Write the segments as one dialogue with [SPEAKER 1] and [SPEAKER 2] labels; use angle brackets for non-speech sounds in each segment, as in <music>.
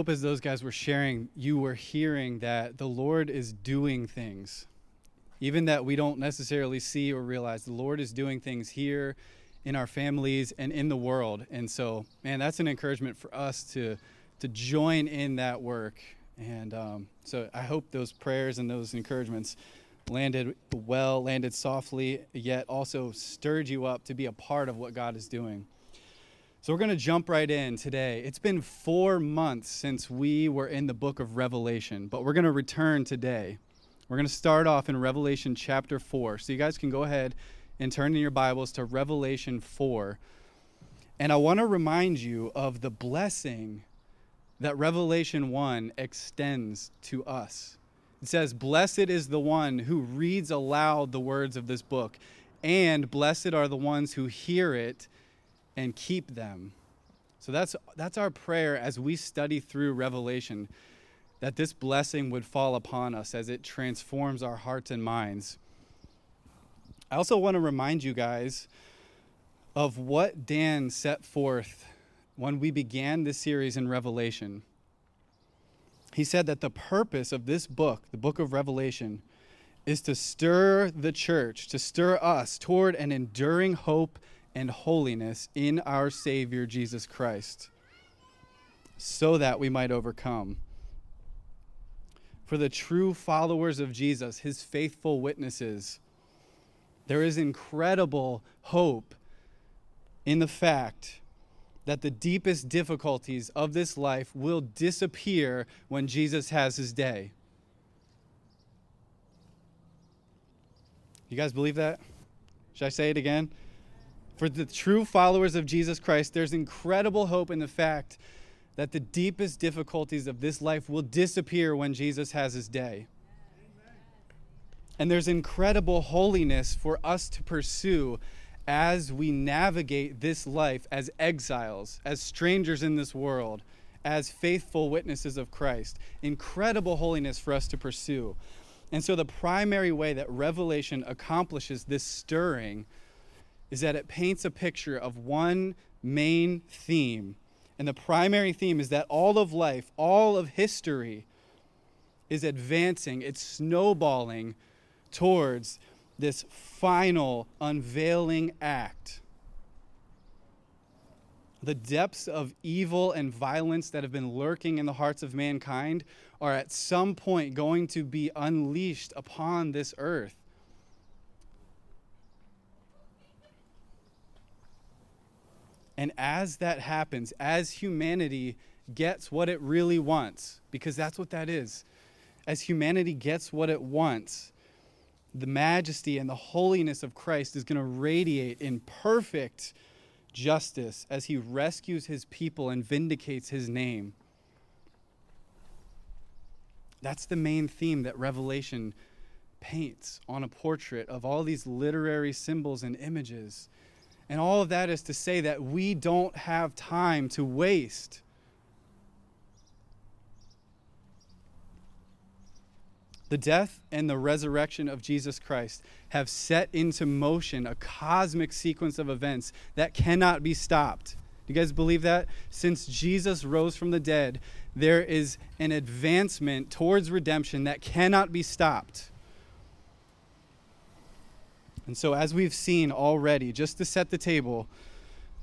[SPEAKER 1] Hope as those guys were sharing, you were hearing that the Lord is doing things. Even that we don't necessarily see or realize, the Lord is doing things here in our families and in the world. And so, man, that's an encouragement for us to to join in that work. And um, so I hope those prayers and those encouragements landed well, landed softly, yet also stirred you up to be a part of what God is doing. So we're going to jump right in today. It's been four months since we were in the book of Revelation, but we're going to return today. We're going to start off in Revelation chapter 4. So you guys can go ahead and turn in your Bibles to Revelation 4. And I want to remind you of the blessing that Revelation 1 extends to us. It says, Blessed is the one who reads aloud the words of this book, and blessed are the ones who hear it and keep them. So that's, that's our prayer as we study through Revelation, that this blessing would fall upon us as it transforms our hearts and minds. I also want to remind you guys of what Dan set forth when we began this series in Revelation. He said that the purpose of this book, the book of Revelation, is to stir the church, to stir us toward an enduring hope and holiness in our Savior Jesus Christ, so that we might overcome. For the true followers of Jesus, his faithful witnesses, there is incredible hope in the fact that the deepest difficulties of this life will disappear when Jesus has his day. You guys believe that? Should I say it again? For the true followers of Jesus Christ, there's incredible hope in the fact that the deepest difficulties of this life will disappear when Jesus has his day. And there's incredible holiness for us to pursue as we navigate this life as exiles, as strangers in this world, as faithful witnesses of Christ. Incredible holiness for us to pursue. And so, the primary way that Revelation accomplishes this stirring is that it paints a picture of one main theme. And the primary theme is that all of life, all of history, is advancing, it's snowballing towards this final unveiling act. The depths of evil and violence that have been lurking in the hearts of mankind are at some point going to be unleashed upon this earth. And as that happens, as humanity gets what it really wants, because that's what that is, as humanity gets what it wants, the majesty and the holiness of Christ is going to radiate in perfect justice as he rescues his people and vindicates his name. That's the main theme that Revelation paints on a portrait of all these literary symbols and images. And all of that is to say that we don't have time to waste. The death and the resurrection of Jesus Christ have set into motion a cosmic sequence of events that cannot be stopped. You guys believe that? Since Jesus rose from the dead, there is an advancement towards redemption that cannot be stopped. And so, as we've seen already, just to set the table,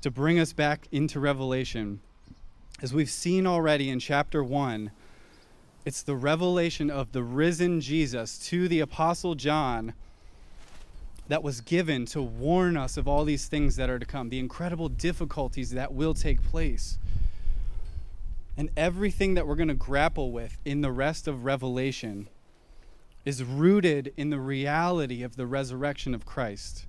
[SPEAKER 1] to bring us back into Revelation, as we've seen already in chapter 1, it's the revelation of the risen Jesus to the Apostle John that was given to warn us of all these things that are to come, the incredible difficulties that will take place. And everything that we're going to grapple with in the rest of Revelation is rooted in the reality of the resurrection of Christ.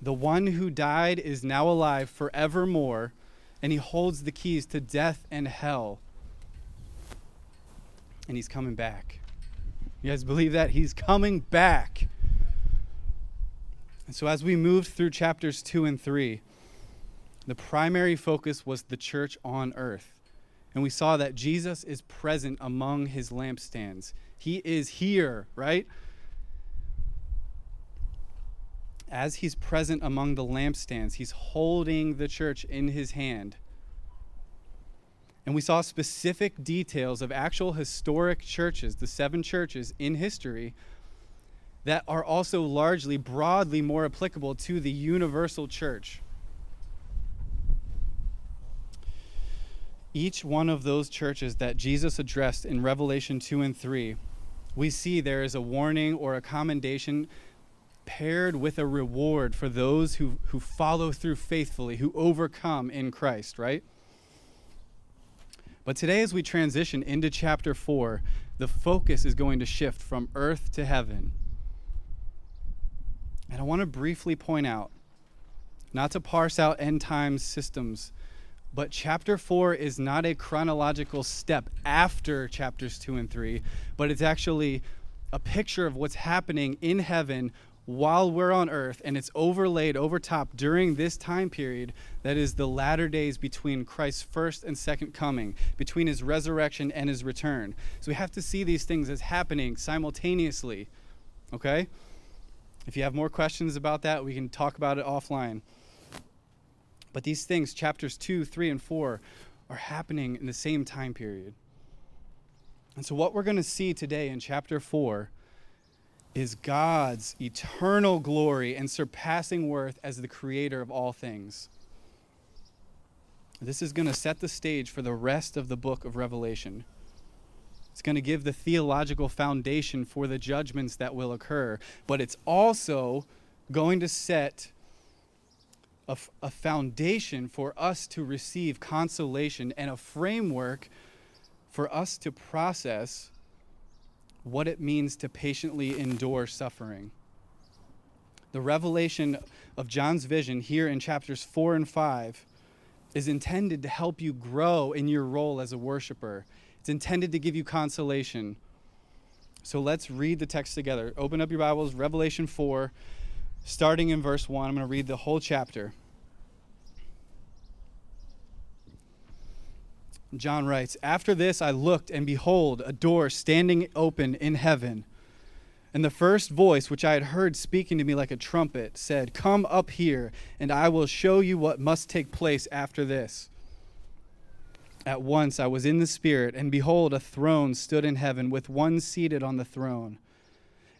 [SPEAKER 1] The one who died is now alive forevermore, and he holds the keys to death and hell. And he's coming back. You guys believe that? He's coming back. And so, as we moved through chapters 2 and 3, the primary focus was the church on earth. And we saw that Jesus is present among his lampstands. He is here, right? As he's present among the lampstands, he's holding the church in his hand. And we saw specific details of actual historic churches, the seven churches in history, that are also largely, broadly more applicable to the universal church. Each one of those churches that Jesus addressed in Revelation 2 and 3, we see there is a warning or a commendation paired with a reward for those who, who follow through faithfully, who overcome in Christ, right? But today, as we transition into chapter 4, the focus is going to shift from earth to heaven. And I want to briefly point out, not to parse out end times systems, but chapter 4 is not a chronological step after chapters 2 and 3, but it's actually a picture of what's happening in heaven while we're on earth, and it's overlaid over top during this time period that is the latter days between Christ's first and second coming, between his resurrection and his return. So we have to see these things as happening simultaneously. Okay? If you have more questions about that, we can talk about it offline. But these things, chapters 2, 3, and 4, are happening in the same time period. And so, what we're going to see today in chapter 4 is God's eternal glory and surpassing worth as the creator of all things. This is going to set the stage for the rest of the book of Revelation. It's going to give the theological foundation for the judgments that will occur, but it's also going to set a, a foundation for us to receive consolation and a framework for us to process what it means to patiently endure suffering. The revelation of John's vision here in chapters 4 and 5 is intended to help you grow in your role as a worshiper. It's intended to give you consolation. So let's read the text together. Open up your Bibles, Revelation 4, starting in verse 1. I'm going to read the whole chapter. John writes, After this I looked, and behold, a door standing open in heaven. And the first voice which I had heard speaking to me like a trumpet said, Come up here, and I will show you what must take place after this. At once I was in the Spirit, and behold, a throne stood in heaven, with one seated on the throne.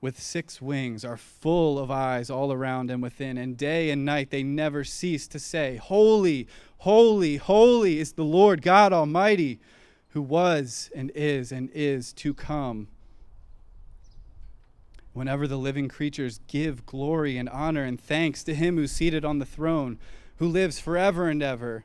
[SPEAKER 1] with six wings, are full of eyes all around and within, and day and night they never cease to say, Holy, holy, holy is the Lord God Almighty, who was and is and is to come. Whenever the living creatures give glory and honor and thanks to him who's seated on the throne, who lives forever and ever,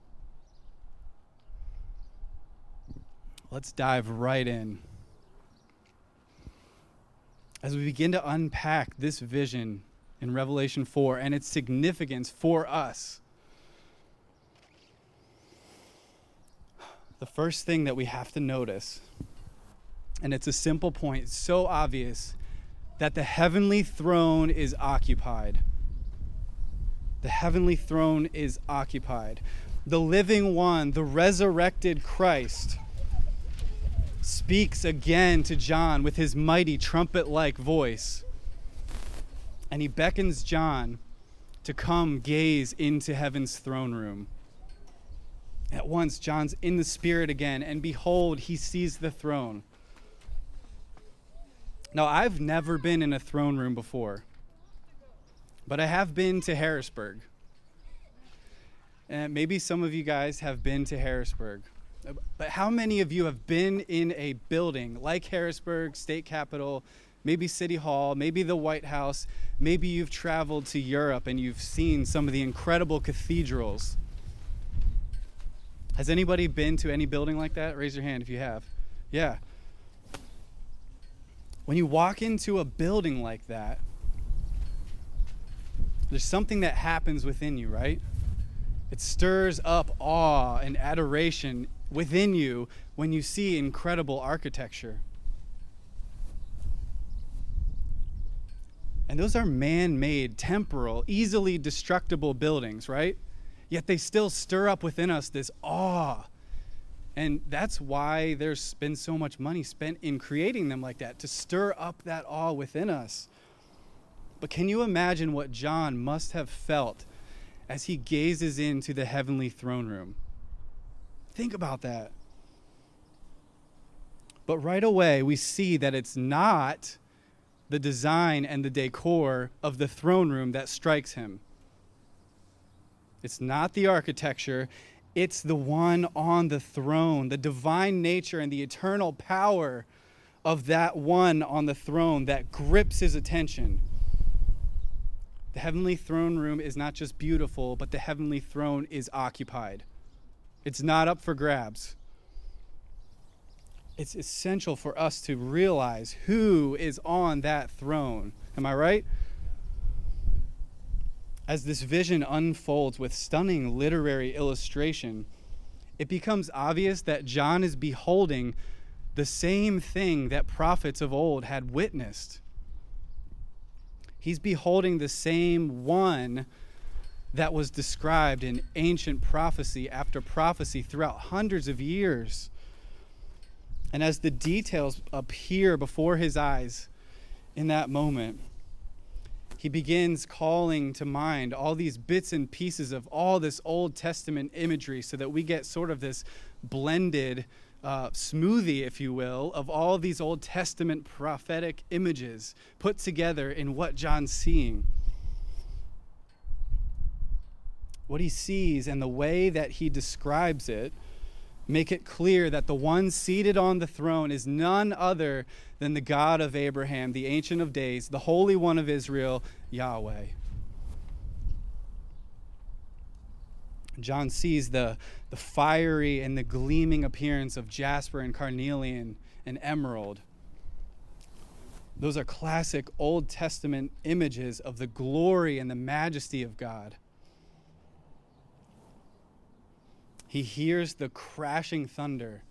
[SPEAKER 1] Let's dive right in. As we begin to unpack this vision in Revelation 4 and its significance for us, the first thing that we have to notice, and it's a simple point, so obvious, that the heavenly throne is occupied. The heavenly throne is occupied. The living one, the resurrected Christ, speaks again to John with his mighty trumpet like voice. and he beckons John to come gaze into heaven's throne room. At once, John's in the Spirit again, and behold, he sees the throne. Now, I've never been in a throne room before, but I have been to Harrisburg. And maybe some of you guys have been to Harrisburg. But how many of you have been in a building like Harrisburg State Capitol, maybe City Hall, maybe the White House, maybe you've traveled to Europe and you've seen some of the incredible cathedrals? Has anybody been to any building like that? Raise your hand if you have. Yeah. When you walk into a building like that, there's something that happens within you, right? It stirs up awe and adoration within you when you see incredible architecture. And those are man made, temporal, easily destructible buildings, right? Yet they still stir up within us this awe. And that's why there's been so much money spent in creating them like that, to stir up that awe within us. But can you imagine what John must have felt as he gazes into the heavenly throne room? Think about that. But right away, we see that it's not the design and the decor of the throne room that strikes him. It's not the architecture, it's the one on the throne, the divine nature and the eternal power of that one on the throne that grips his attention. The heavenly throne room is not just beautiful, but the heavenly throne is occupied. It's not up for grabs. It's essential for us to realize who is on that throne. Am I right? As this vision unfolds with stunning literary illustration, it becomes obvious that John is beholding the same thing that prophets of old had witnessed. He's beholding the same one that was described in ancient prophecy after prophecy throughout hundreds of years. And as the details appear before his eyes in that moment, he begins calling to mind all these bits and pieces of all this Old Testament imagery so that we get sort of this blended uh, smoothie, if you will, of all these Old Testament prophetic images put together in what John's seeing what he sees and the way that he describes it make it clear that the one seated on the throne is none other than the God of Abraham, the Ancient of Days, the Holy One of Israel, Yahweh. John sees the, the fiery and the gleaming appearance of jasper and carnelian and emerald. Those are classic Old Testament images of the glory and the majesty of God. He hears the crashing thunder.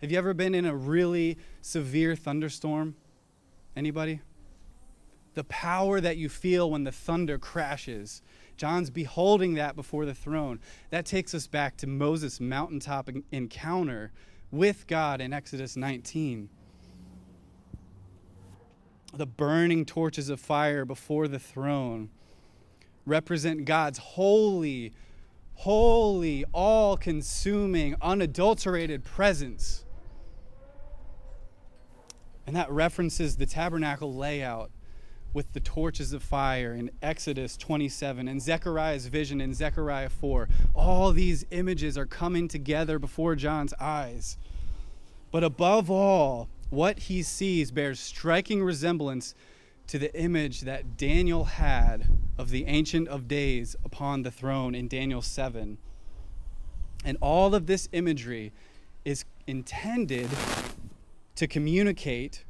[SPEAKER 1] Have you ever been in a really severe thunderstorm? Anybody? The power that you feel when the thunder crashes. John's beholding that before the throne. That takes us back to Moses' mountaintop encounter with God in Exodus 19. The burning torches of fire before the throne represent God's holy, holy, all consuming, unadulterated presence. And that references the tabernacle layout with the torches of fire in Exodus 27 and Zechariah's vision in Zechariah 4. All these images are coming together before John's eyes. But above all, what he sees bears striking resemblance to the image that Daniel had of the Ancient of Days upon the throne in Daniel 7. And all of this imagery is intended to communicate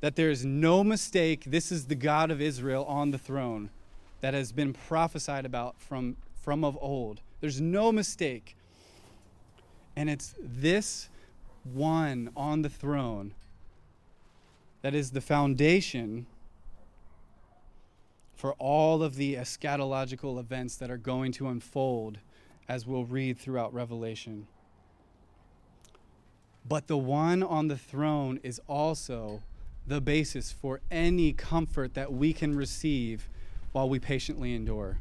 [SPEAKER 1] that there is no mistake this is the God of Israel on the throne that has been prophesied about from, from of old. There's no mistake. And it's this one on the throne that is the foundation for all of the eschatological events that are going to unfold as we'll read throughout Revelation. But the one on the throne is also the basis for any comfort that we can receive while we patiently endure.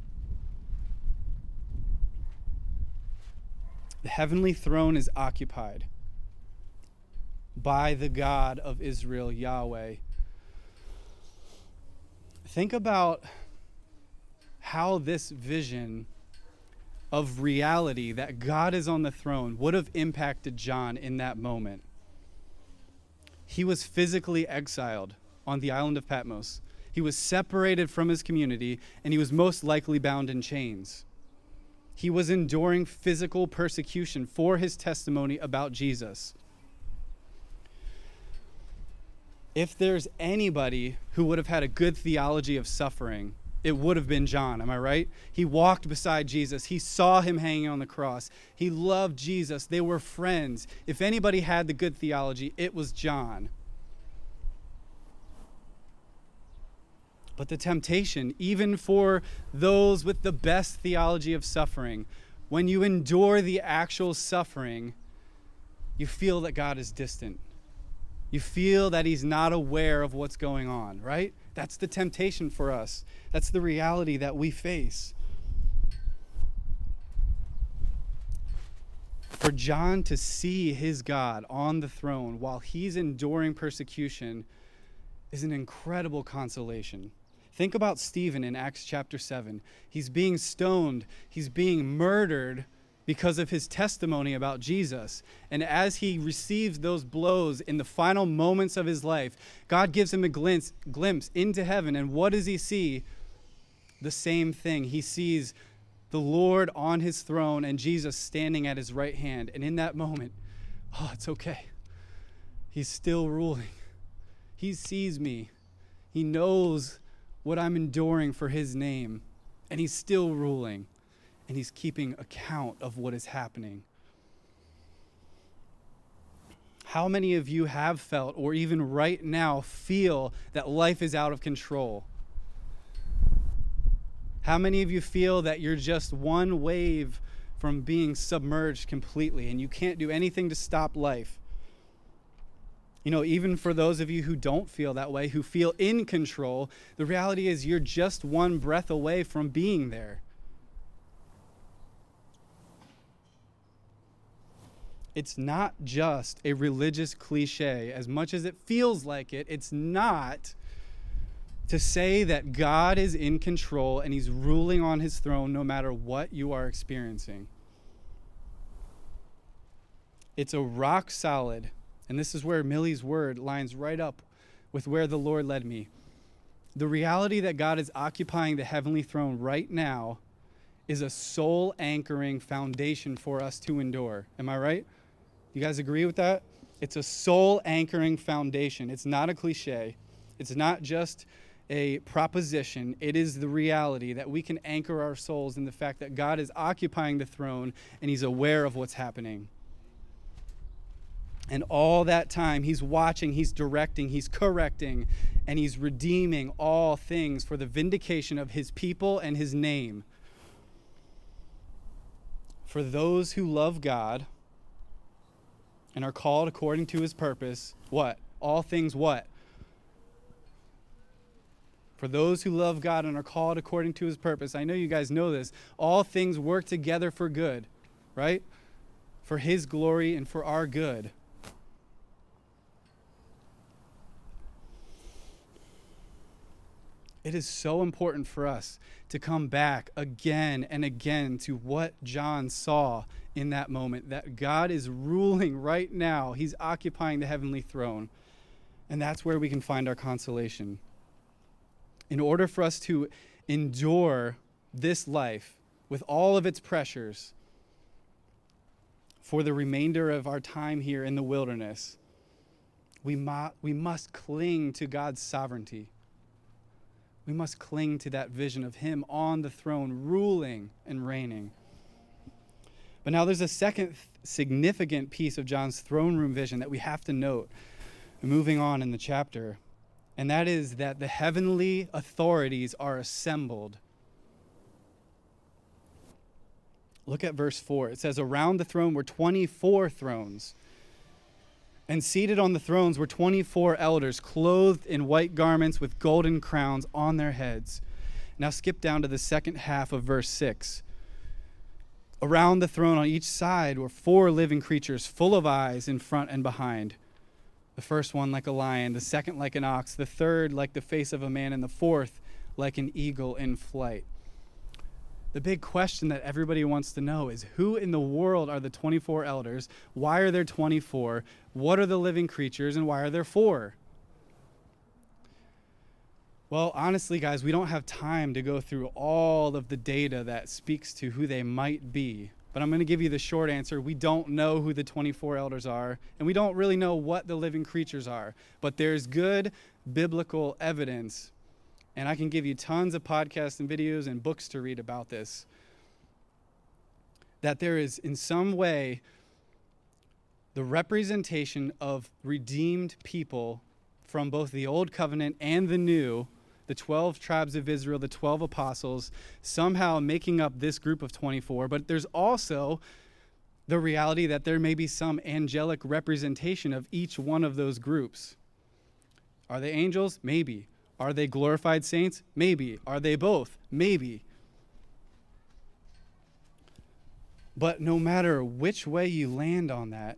[SPEAKER 1] The heavenly throne is occupied by the God of Israel, Yahweh. Think about how this vision of reality that God is on the throne would have impacted John in that moment. He was physically exiled on the island of Patmos. He was separated from his community, and he was most likely bound in chains. He was enduring physical persecution for his testimony about Jesus. If there's anybody who would have had a good theology of suffering, it would have been John. Am I right? He walked beside Jesus. He saw him hanging on the cross. He loved Jesus. They were friends. If anybody had the good theology, it was John. But the temptation, even for those with the best theology of suffering, when you endure the actual suffering, you feel that God is distant. You feel that He's not aware of what's going on, right? That's the temptation for us. That's the reality that we face. For John to see his God on the throne while he's enduring persecution is an incredible consolation. Think about Stephen in Acts chapter 7. He's being stoned, he's being murdered because of his testimony about Jesus. And as he receives those blows in the final moments of his life, God gives him a glimpse, glimpse into heaven. And what does he see? The same thing. He sees the Lord on his throne and Jesus standing at his right hand. And in that moment, oh, it's okay. He's still ruling. He sees me. He knows what I'm enduring for his name, and he's still ruling, and he's keeping account of what is happening. How many of you have felt, or even right now feel, that life is out of control? How many of you feel that you're just one wave from being submerged completely and you can't do anything to stop life? You know, even for those of you who don't feel that way, who feel in control, the reality is you're just one breath away from being there. It's not just a religious cliche. As much as it feels like it, it's not to say that God is in control and he's ruling on his throne no matter what you are experiencing. It's a rock solid and this is where Millie's word lines right up with where the Lord led me. The reality that God is occupying the heavenly throne right now is a soul anchoring foundation for us to endure. Am I right? You guys agree with that? It's a soul anchoring foundation. It's not a cliche. It's not just a proposition. It is the reality that we can anchor our souls in the fact that God is occupying the throne and He's aware of what's happening. And all that time, he's watching, he's directing, he's correcting, and he's redeeming all things for the vindication of his people and his name. For those who love God and are called according to his purpose, what? All things what? For those who love God and are called according to his purpose, I know you guys know this, all things work together for good, right? For his glory and for our good. It is so important for us to come back again and again to what John saw in that moment that God is ruling right now. He's occupying the heavenly throne. And that's where we can find our consolation. In order for us to endure this life with all of its pressures for the remainder of our time here in the wilderness, we, mu- we must cling to God's sovereignty we must cling to that vision of Him on the throne, ruling and reigning. But now there's a second significant piece of John's throne room vision that we have to note moving on in the chapter, and that is that the heavenly authorities are assembled. Look at verse 4. It says, Around the throne were 24 thrones, And seated on the thrones were 24 elders, clothed in white garments with golden crowns on their heads. Now skip down to the second half of verse 6. Around the throne on each side were four living creatures, full of eyes in front and behind. The first one like a lion, the second like an ox, the third like the face of a man, and the fourth like an eagle in flight the big question that everybody wants to know is who in the world are the 24 elders? Why are there 24? What are the living creatures and why are there four? Well, honestly, guys, we don't have time to go through all of the data that speaks to who they might be. But I'm going to give you the short answer. We don't know who the 24 elders are, and we don't really know what the living creatures are. But there's good biblical evidence and I can give you tons of podcasts and videos and books to read about this. That there is, in some way, the representation of redeemed people from both the Old Covenant and the New, the 12 tribes of Israel, the 12 apostles, somehow making up this group of 24. But there's also the reality that there may be some angelic representation of each one of those groups. Are they angels? Maybe. Are they glorified saints? Maybe. Are they both? Maybe. But no matter which way you land on that,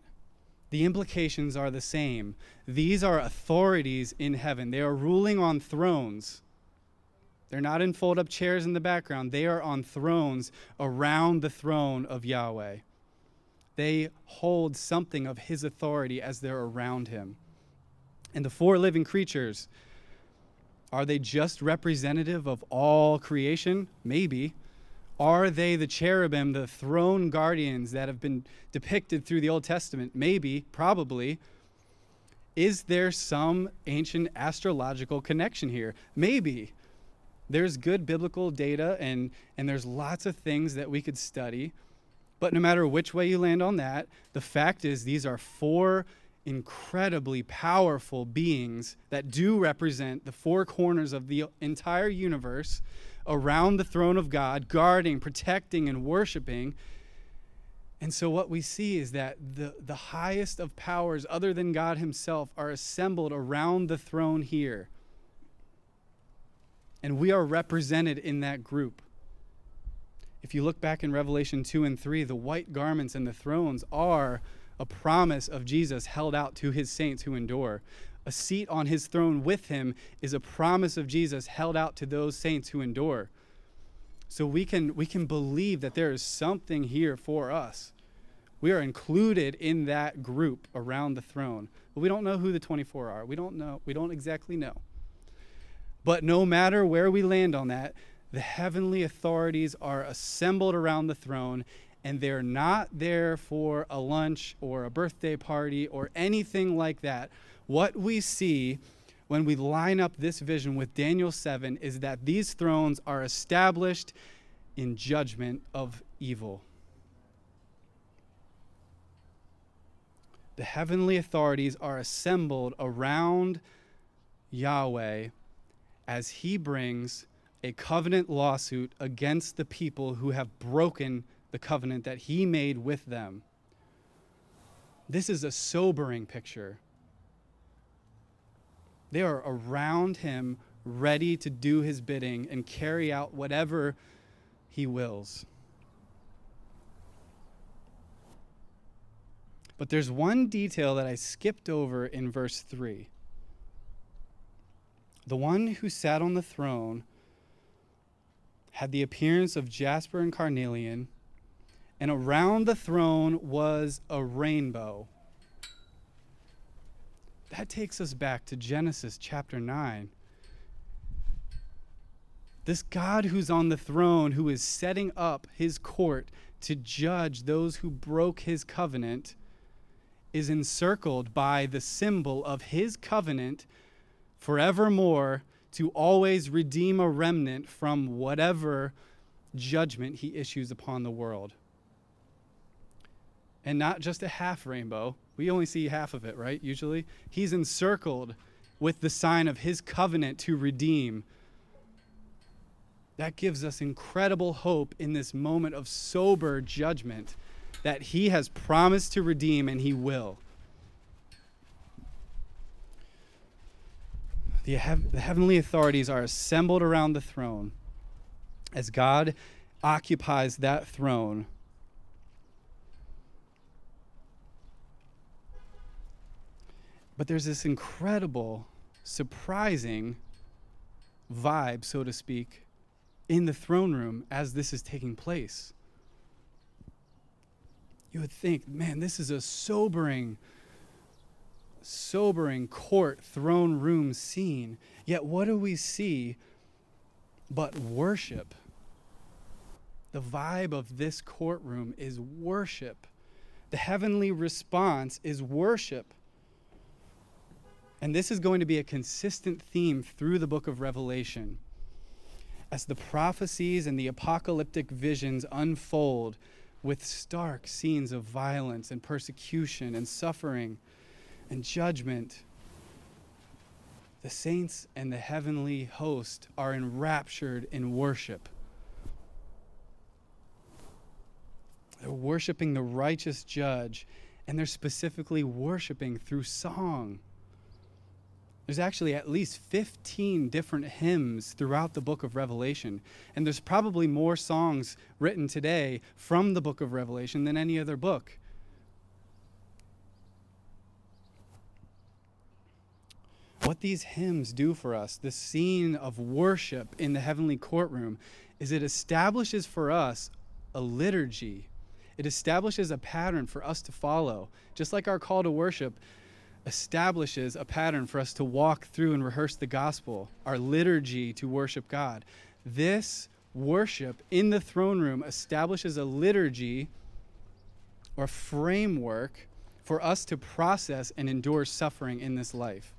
[SPEAKER 1] the implications are the same. These are authorities in heaven. They are ruling on thrones. They're not in fold up chairs in the background. They are on thrones around the throne of Yahweh. They hold something of his authority as they're around him. And the four living creatures, are they just representative of all creation? Maybe. Are they the cherubim, the throne guardians that have been depicted through the Old Testament? Maybe, probably. Is there some ancient astrological connection here? Maybe. There's good biblical data and, and there's lots of things that we could study. But no matter which way you land on that, the fact is these are four incredibly powerful beings that do represent the four corners of the entire universe around the throne of God, guarding, protecting, and worshiping. And so, what we see is that the, the highest of powers, other than God Himself, are assembled around the throne here. And we are represented in that group. If you look back in Revelation 2 and 3, the white garments and the thrones are a promise of Jesus held out to his saints who endure. A seat on his throne with him is a promise of Jesus held out to those saints who endure. So we can we can believe that there is something here for us. We are included in that group around the throne. But we don't know who the 24 are. We don't know. We don't exactly know. But no matter where we land on that, the heavenly authorities are assembled around the throne and they're not there for a lunch or a birthday party or anything like that. What we see when we line up this vision with Daniel 7 is that these thrones are established in judgment of evil. The heavenly authorities are assembled around Yahweh as he brings a covenant lawsuit against the people who have broken the covenant that he made with them. This is a sobering picture. They are around him, ready to do his bidding and carry out whatever he wills. But there's one detail that I skipped over in verse 3. The one who sat on the throne had the appearance of jasper and carnelian and around the throne was a rainbow. That takes us back to Genesis chapter 9. This God who's on the throne, who is setting up his court to judge those who broke his covenant, is encircled by the symbol of his covenant forevermore to always redeem a remnant from whatever judgment he issues upon the world and not just a half rainbow. We only see half of it, right? Usually. He's encircled with the sign of his covenant to redeem. That gives us incredible hope in this moment of sober judgment that he has promised to redeem and he will. The, hev- the heavenly authorities are assembled around the throne as God occupies that throne But there's this incredible, surprising vibe, so to speak, in the throne room as this is taking place. You would think, man, this is a sobering, sobering court throne room scene. Yet, what do we see but worship? The vibe of this courtroom is worship. The heavenly response is worship. And this is going to be a consistent theme through the book of Revelation. As the prophecies and the apocalyptic visions unfold with stark scenes of violence and persecution and suffering and judgment, the saints and the heavenly host are enraptured in worship. They're worshiping the righteous judge, and they're specifically worshiping through song. There's actually at least 15 different hymns throughout the book of Revelation. And there's probably more songs written today from the book of Revelation than any other book. What these hymns do for us, the scene of worship in the heavenly courtroom, is it establishes for us a liturgy. It establishes a pattern for us to follow. Just like our call to worship, establishes a pattern for us to walk through and rehearse the gospel, our liturgy to worship God. This worship in the throne room establishes a liturgy or framework for us to process and endure suffering in this life.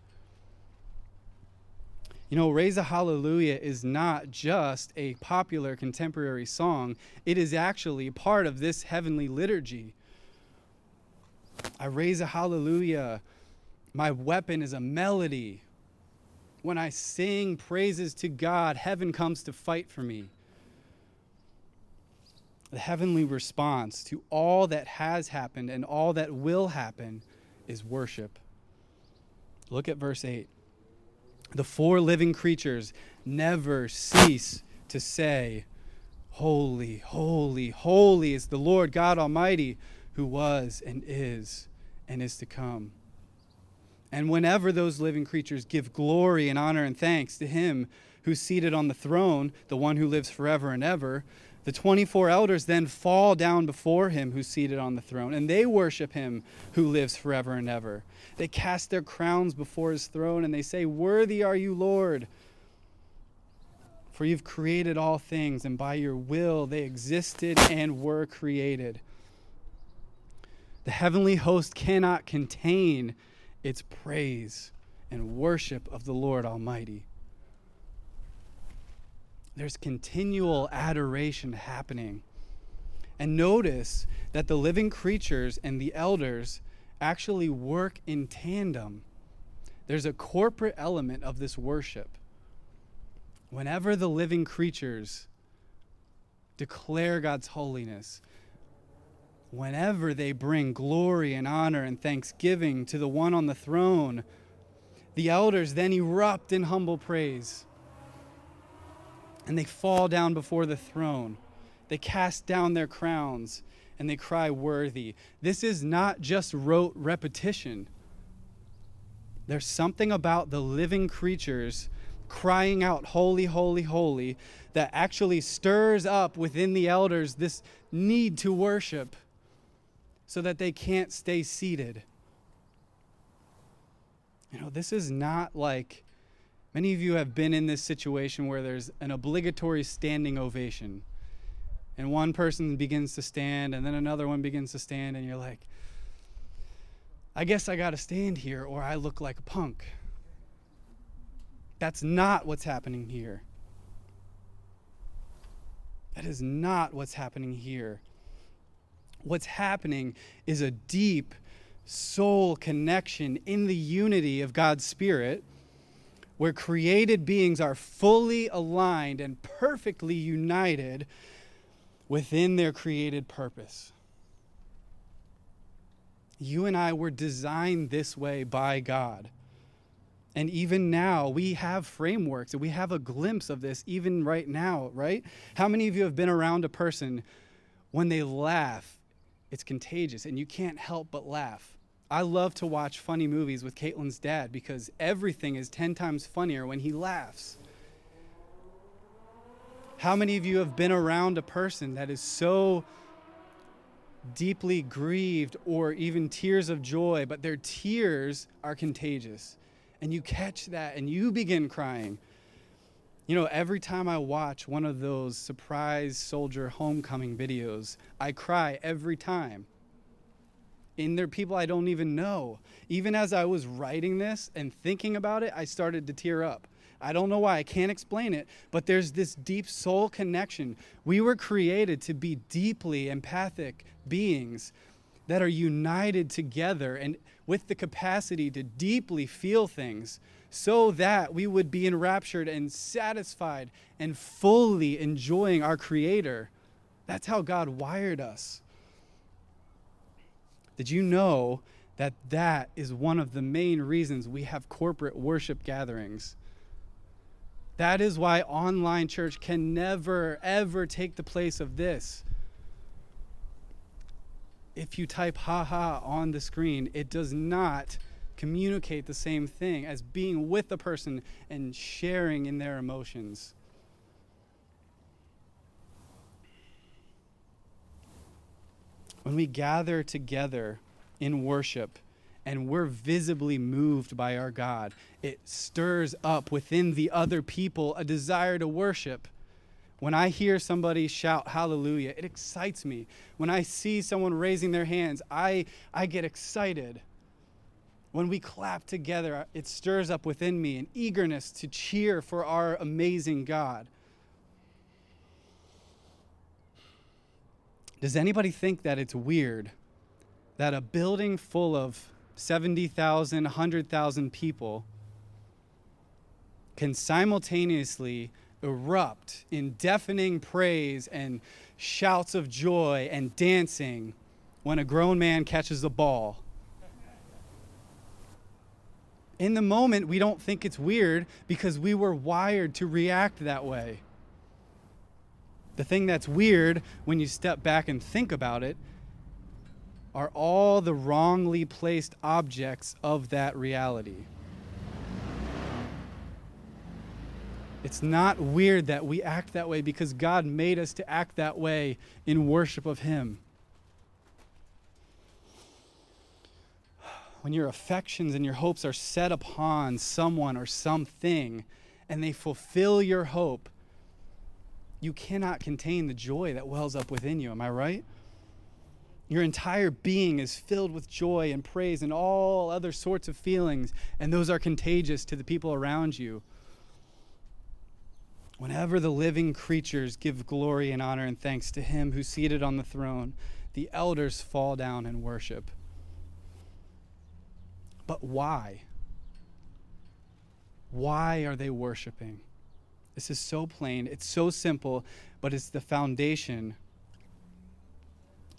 [SPEAKER 1] You know, Raise a Hallelujah is not just a popular contemporary song, it is actually part of this heavenly liturgy. I raise a hallelujah my weapon is a melody. When I sing praises to God, heaven comes to fight for me. The heavenly response to all that has happened and all that will happen is worship. Look at verse 8. The four living creatures never cease to say, Holy, holy, holy is the Lord God Almighty, who was and is and is to come. And whenever those living creatures give glory and honor and thanks to him who's seated on the throne, the one who lives forever and ever, the 24 elders then fall down before him who's seated on the throne, and they worship him who lives forever and ever. They cast their crowns before his throne and they say, Worthy are you, Lord. For you've created all things, and by your will they existed and were created. The heavenly host cannot contain its praise and worship of the Lord Almighty. There's continual adoration happening. And notice that the living creatures and the elders actually work in tandem. There's a corporate element of this worship. Whenever the living creatures declare God's holiness, whenever they bring glory and honor and thanksgiving to the one on the throne, the elders then erupt in humble praise. And they fall down before the throne. They cast down their crowns and they cry, Worthy. This is not just rote repetition. There's something about the living creatures crying out, Holy, holy, holy, that actually stirs up within the elders this need to worship so that they can't stay seated. You know, this is not like many of you have been in this situation where there's an obligatory standing ovation. And one person begins to stand, and then another one begins to stand, and you're like, I guess I got to stand here or I look like a punk. That's not what's happening here. That is not what's happening here what's happening is a deep soul connection in the unity of God's Spirit, where created beings are fully aligned and perfectly united within their created purpose. You and I were designed this way by God. And even now, we have frameworks and we have a glimpse of this even right now, right? How many of you have been around a person when they laugh, it's contagious and you can't help but laugh? I love to watch funny movies with Caitlin's dad because everything is 10 times funnier when he laughs. How many of you have been around a person that is so deeply grieved or even tears of joy, but their tears are contagious? And you catch that and you begin crying. You know, every time I watch one of those surprise soldier homecoming videos, I cry every time. And they're people I don't even know. Even as I was writing this and thinking about it, I started to tear up. I don't know why, I can't explain it, but there's this deep soul connection. We were created to be deeply empathic beings that are united together and with the capacity to deeply feel things so that we would be enraptured and satisfied and fully enjoying our Creator. That's how God wired us. Did you know that that is one of the main reasons we have corporate worship gatherings? That is why online church can never, ever take the place of this. If you type haha on the screen, it does not communicate the same thing as being with the person and sharing in their emotions. When we gather together in worship, and we're visibly moved by our God, it stirs up within the other people a desire to worship. When I hear somebody shout hallelujah, it excites me. When I see someone raising their hands, I, I get excited. When we clap together, uh, it stirs up within me an eagerness to cheer for our amazing God. Does anybody think that it's weird that a building full of 70,000, 100,000 people can simultaneously erupt in deafening praise and shouts of joy and dancing when a grown man catches a ball. In the moment, we don't think it's weird because we were wired to react that way. The thing that's weird when you step back and think about it are all the wrongly placed objects of that reality. It's not weird that we act that way because God made us to act that way in worship of Him. When your affections and your hopes are set upon someone or something and they fulfill your hope, you cannot contain the joy that wells up within you. Am I right? Your entire being is filled with joy and praise and all other sorts of feelings, and those are contagious to the people around you. Whenever the living creatures give glory and honor and thanks to him who's seated on the throne, the elders fall down and worship. But why? Why are they worshiping? This is so plain, it's so simple, but it's the foundation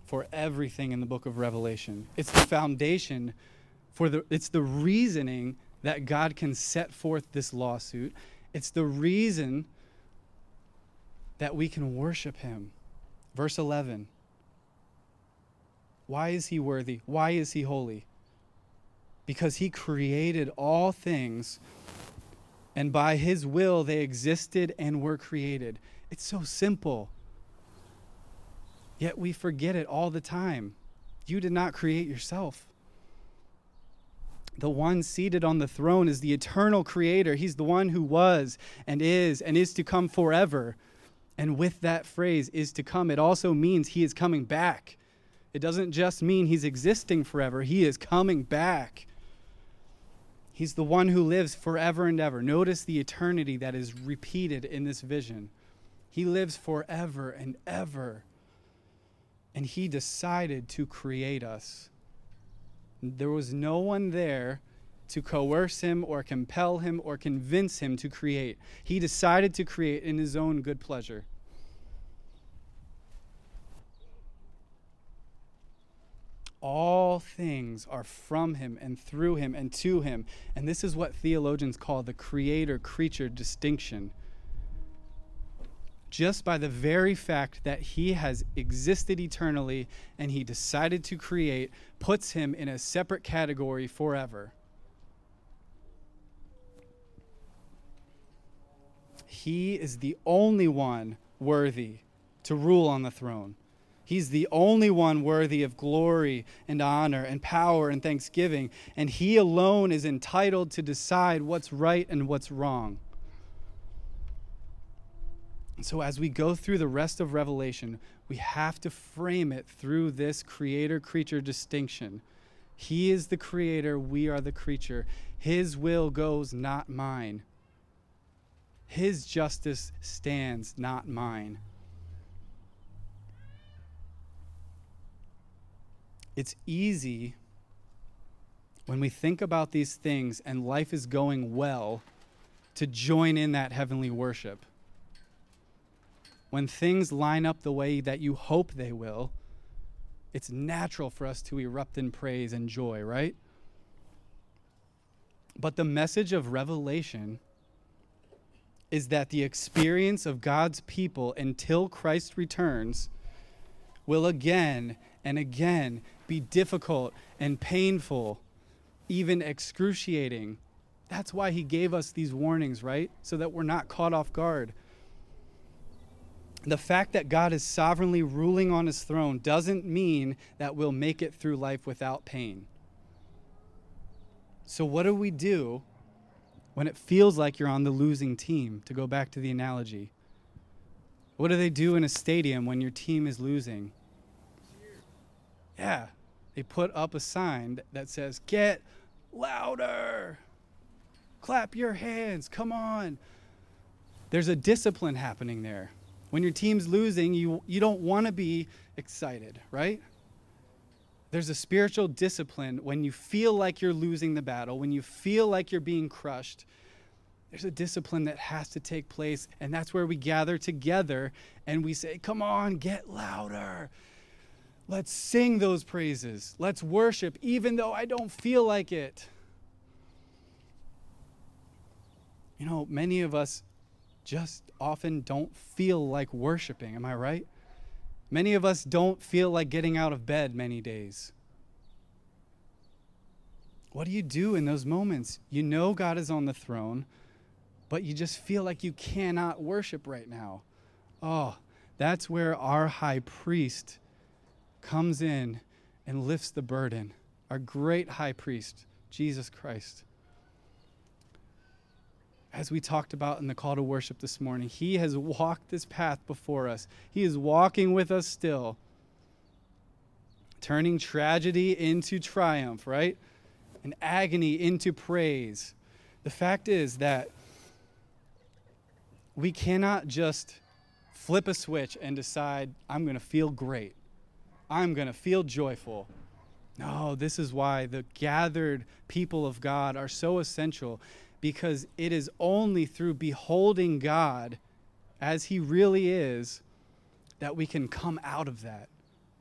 [SPEAKER 1] for everything in the book of Revelation. It's the foundation for the it's the reasoning that God can set forth this lawsuit. It's the reason that we can worship him. Verse 11. Why is he worthy? Why is he holy? Because he created all things and by his will they existed and were created. It's so simple. Yet we forget it all the time. You did not create yourself. The one seated on the throne is the eternal creator. He's the one who was and is and is to come forever. And with that phrase, is to come, it also means he is coming back. It doesn't just mean he's existing forever, he is coming back. He's the one who lives forever and ever. Notice the eternity that is repeated in this vision. He lives forever and ever and he decided to create us. There was no one there to coerce him or compel him or convince him to create. He decided to create in his own good pleasure. All things are from him and through him and to him. And this is what theologians call the creator creature distinction. Just by the very fact that he has existed eternally and he decided to create puts him in a separate category forever. He is the only one worthy to rule on the throne. He's the only one worthy of glory and honor and power and thanksgiving, and He alone is entitled to decide what's right and what's wrong. And so, as we go through the rest of Revelation, we have to frame it through this creator creature distinction. He is the creator, we are the creature. His will goes, not mine. His justice stands, not mine. It's easy when we think about these things and life is going well to join in that heavenly worship. When things line up the way that you hope they will, it's natural for us to erupt in praise and joy, right? But the message of Revelation is that the experience of God's people until Christ returns will again and again be difficult and painful, even excruciating. That's why he gave us these warnings, right? So that we're not caught off guard. The fact that God is sovereignly ruling on his throne doesn't mean that we'll make it through life without pain. So, what do we do when it feels like you're on the losing team, to go back to the analogy? What do they do in a stadium when your team is losing? Yeah, they put up a sign that says, Get louder. Clap your hands. Come on. There's a discipline happening there. When your team's losing, you, you don't want to be excited, right? There's a spiritual discipline when you feel like you're losing the battle, when you feel like you're being crushed. There's a discipline that has to take place, and that's where we gather together and we say, Come on, get louder. Let's sing those praises. Let's worship, even though I don't feel like it. You know, many of us just often don't feel like worshiping. Am I right? Many of us don't feel like getting out of bed many days. What do you do in those moments? You know God is on the throne, but you just feel like you cannot worship right now. Oh, that's where our high priest comes in and lifts the burden. Our great high priest, Jesus Christ. As we talked about in the call to worship this morning, he has walked this path before us. He is walking with us still, turning tragedy into triumph, right? And agony into praise. The fact is that we cannot just flip a switch and decide, I'm going to feel great. I'm going to feel joyful. No, this is why the gathered people of God are so essential because it is only through beholding God as He really is that we can come out of that.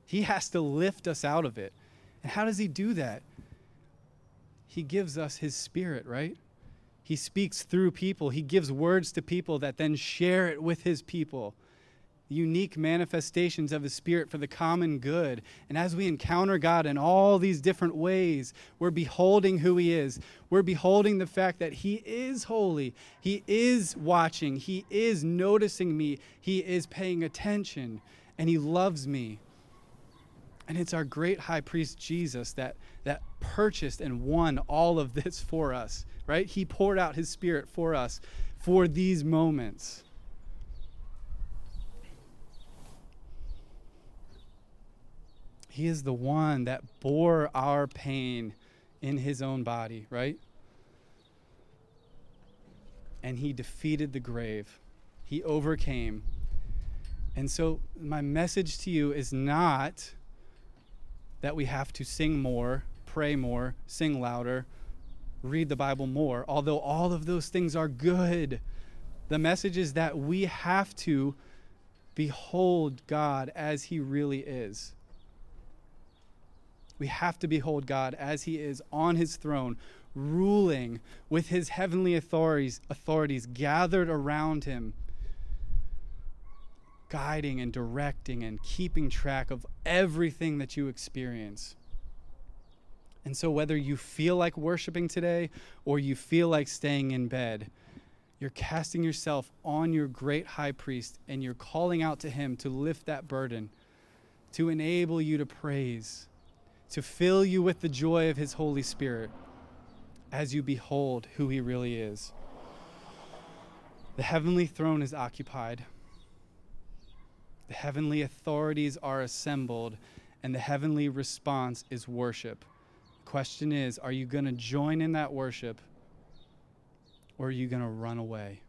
[SPEAKER 1] He has to lift us out of it. And how does He do that? He gives us His Spirit, right? He speaks through people. He gives words to people that then share it with His people unique manifestations of His Spirit for the common good. And as we encounter God in all these different ways, we're beholding who He is. We're beholding the fact that He is holy, He is watching, He is noticing me, He is paying attention, and He loves me. And it's our great high priest Jesus that, that purchased and won all of this for us, right? He poured out his spirit for us for these moments. He is the one that bore our pain in his own body, right? And he defeated the grave. He overcame. And so, my message to you is not that we have to sing more, pray more, sing louder, read the Bible more, although all of those things are good. The message is that we have to behold God as he really is We have to behold God as he is on his throne, ruling with his heavenly authorities, authorities gathered around him, guiding and directing and keeping track of everything that you experience. And so, whether you feel like worshiping today or you feel like staying in bed, you're casting yourself on your great high priest and you're calling out to him to lift that burden, to enable you to praise, to fill you with the joy of his Holy Spirit as you behold who he really is. The heavenly throne is occupied, the heavenly authorities are assembled, and the heavenly response is worship. The question is are you going to join in that worship or are you going to run away?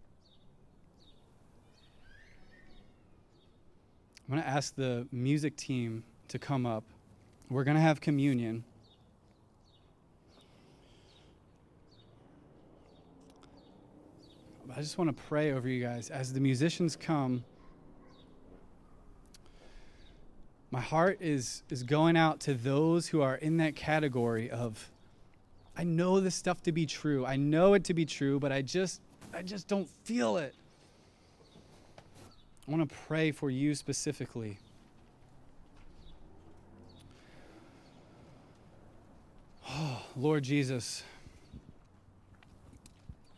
[SPEAKER 1] I'm going to ask the music team to come up. We're going to have communion. I just want to pray over you guys as the musicians come. My heart is is going out to those who are in that category of I know this stuff to be true. I know it to be true, but I just I just don't feel it. I want to pray for you specifically. Oh, Lord Jesus,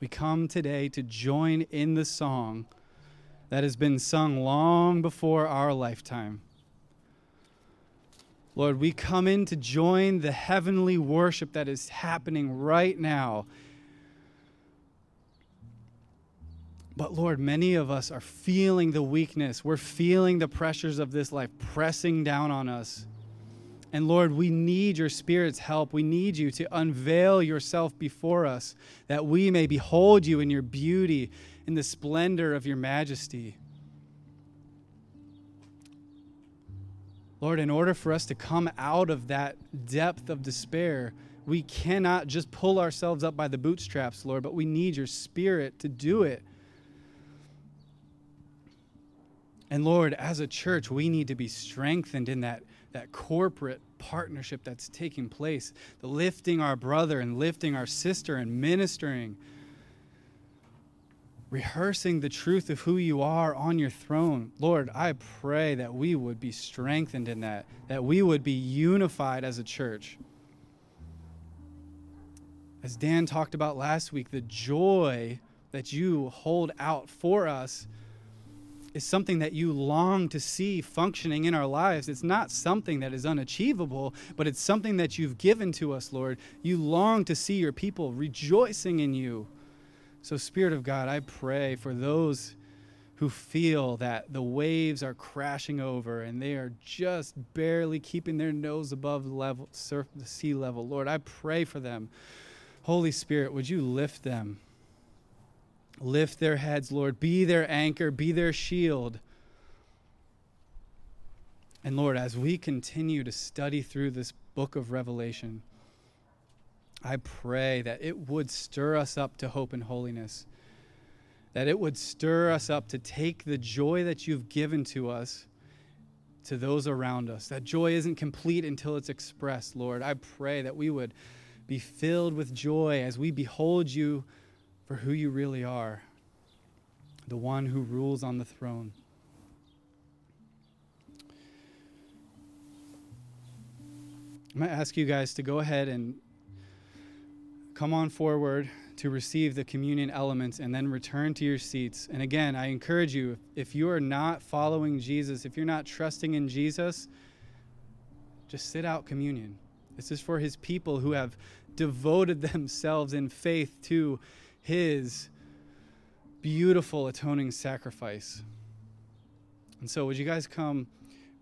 [SPEAKER 1] we come today to join in the song that has been sung long before our lifetime. Lord, we come in to join the heavenly worship that is happening right now. But Lord, many of us are feeling the weakness. We're feeling the pressures of this life pressing down on us. And Lord, we need your Spirit's help. We need you to unveil yourself before us that we may behold you in your beauty, in the splendor of your majesty. Lord, in order for us to come out of that depth of despair, we cannot just pull ourselves up by the bootstraps, Lord, but we need your Spirit to do it. And Lord, as a church, we need to be strengthened in that that corporate partnership that's taking place, the lifting our brother and lifting our sister and ministering, rehearsing the truth of who you are on your throne. Lord, I pray that we would be strengthened in that, that we would be unified as a church. As Dan talked about last week, the joy that you hold out for us is something that you long to see functioning in our lives. It's not something that is unachievable, but it's something that you've given to us, Lord. You long to see your people rejoicing in you. So, Spirit of God, I pray for those who feel that the waves are crashing over and they are just barely keeping their nose above the level, surf, the sea level. Lord, I pray for them. Holy Spirit, would you lift them? Lift their heads, Lord. Be their anchor, be their shield. And Lord, as we continue to study through this book of Revelation, I pray that it would stir us up to hope and holiness, that it would stir us up to take the joy that you've given to us to those around us. That joy isn't complete until it's expressed, Lord. I pray that we would be filled with joy as we behold you for who you really are the one who rules on the throne. I'm going to ask you guys to go ahead and come on forward to receive the communion elements and then return to your seats. And again, I encourage you if you are not following Jesus, if you're not trusting in Jesus, just sit out communion. This is for his people who have devoted <laughs> themselves in faith to his beautiful atoning sacrifice. And so, would you guys come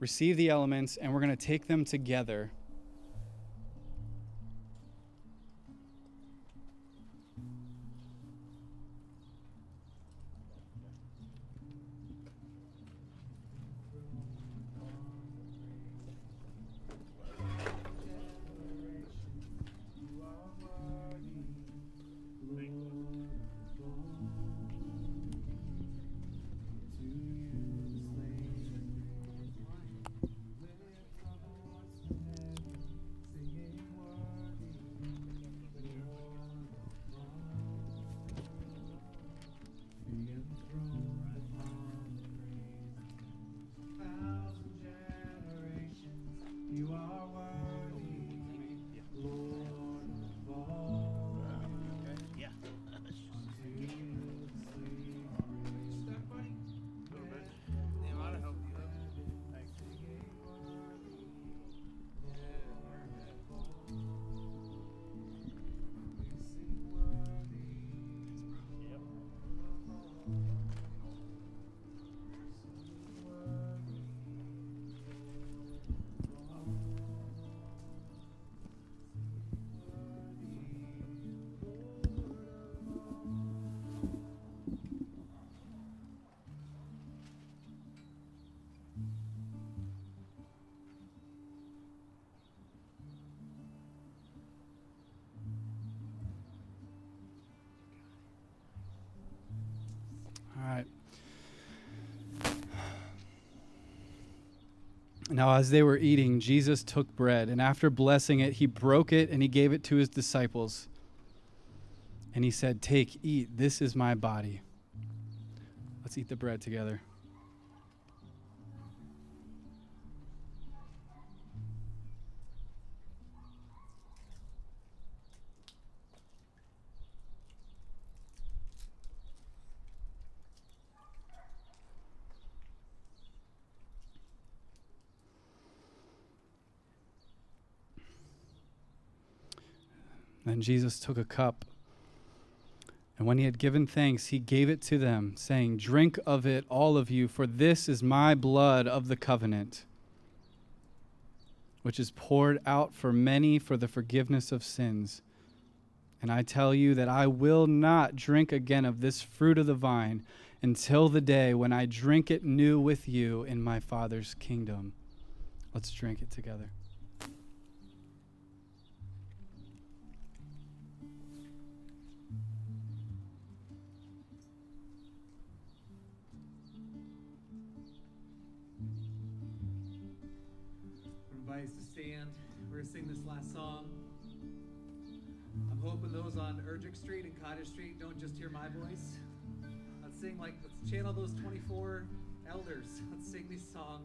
[SPEAKER 1] receive the elements and we're going to take them together? Now, as they were eating, Jesus took bread, and after blessing it, he broke it and he gave it to his disciples. And he said, Take, eat, this is my body. Let's eat the bread together. Jesus took a cup, and when he had given thanks, he gave it to them, saying, Drink of it, all of you, for this is my blood of the covenant, which is poured out for many for the forgiveness of sins. And I tell you that I will not drink again of this fruit of the vine until the day when I drink it new with you in my Father's kingdom. Let's drink it together.
[SPEAKER 2] Stand. We're going to sing this last song. I'm hoping those on Urgic Street and Cottage Street don't just hear my voice. Let's sing like, let's channel those 24 elders. <laughs> Let's sing this song.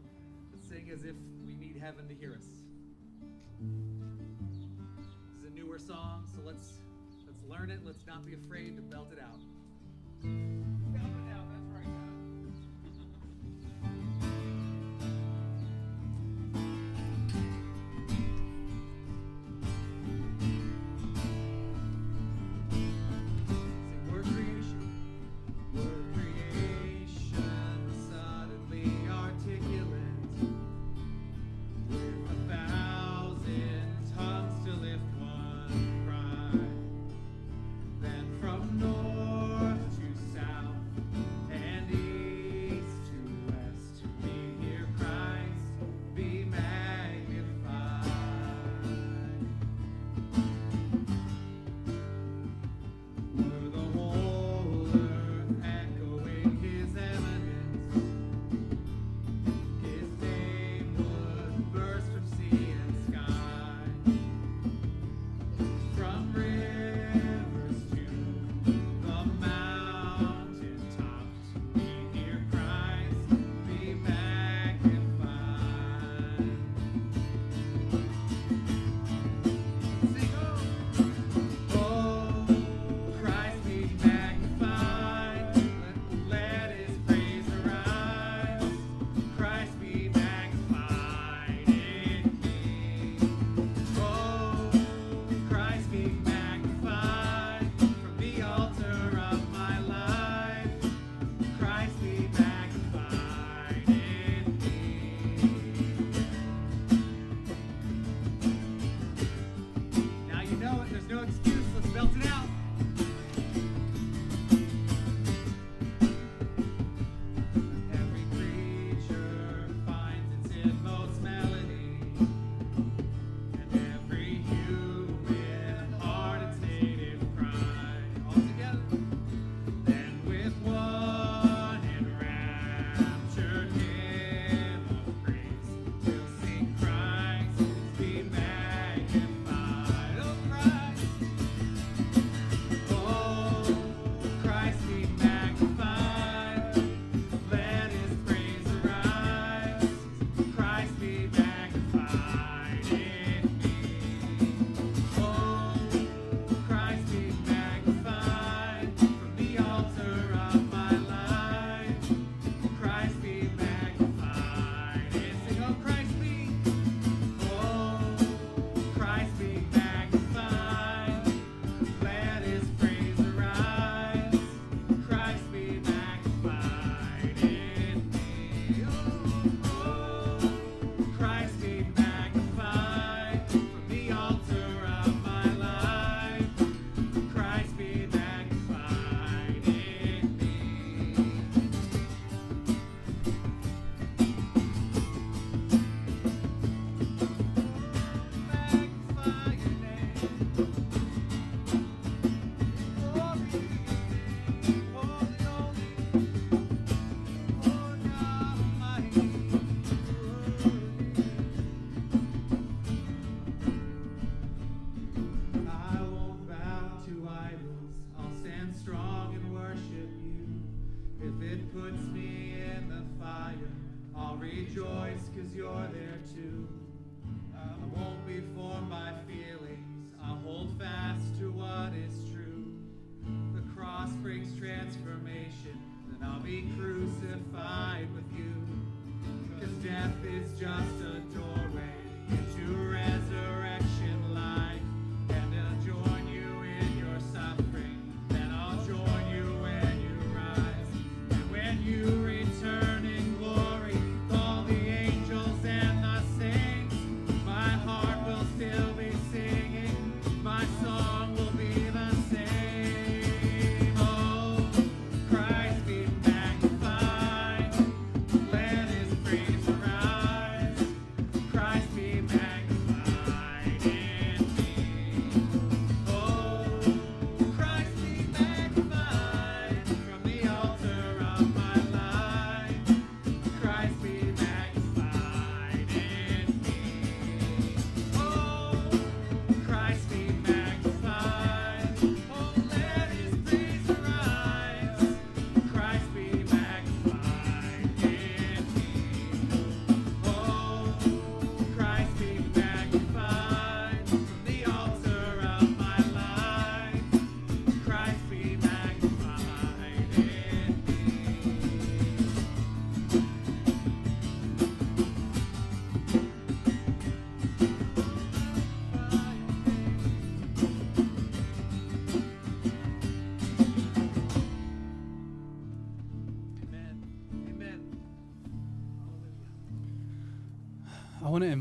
[SPEAKER 2] Let's sing as if we need heaven to hear us. This is a newer song, so let's let's learn it. Let's not be afraid to belt it out.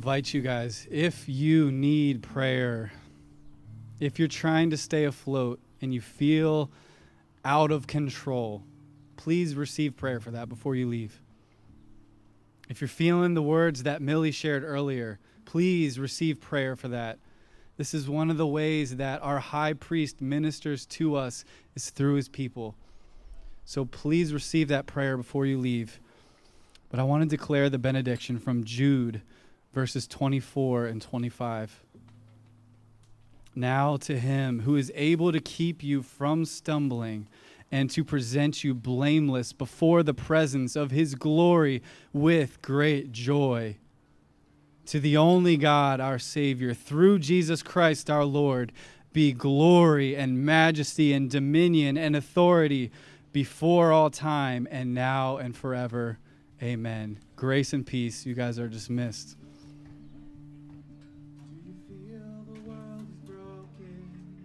[SPEAKER 1] Invite you guys if you need prayer, if you're trying to stay afloat and you feel out of control, please receive prayer for that before you leave. If you're feeling the words that Millie shared earlier, please receive prayer for that. This is one of the ways that our high priest ministers to us is through his people. So please receive that prayer before you leave. But I want to declare the benediction from Jude verses 24 and 25. Now to him who is able to keep you from stumbling and to present you blameless before the presence of his glory with great joy. To the only God, our Savior, through Jesus Christ our Lord, be glory and majesty and dominion and authority before all time and now and forever. Amen. Grace and peace. You guys are dismissed.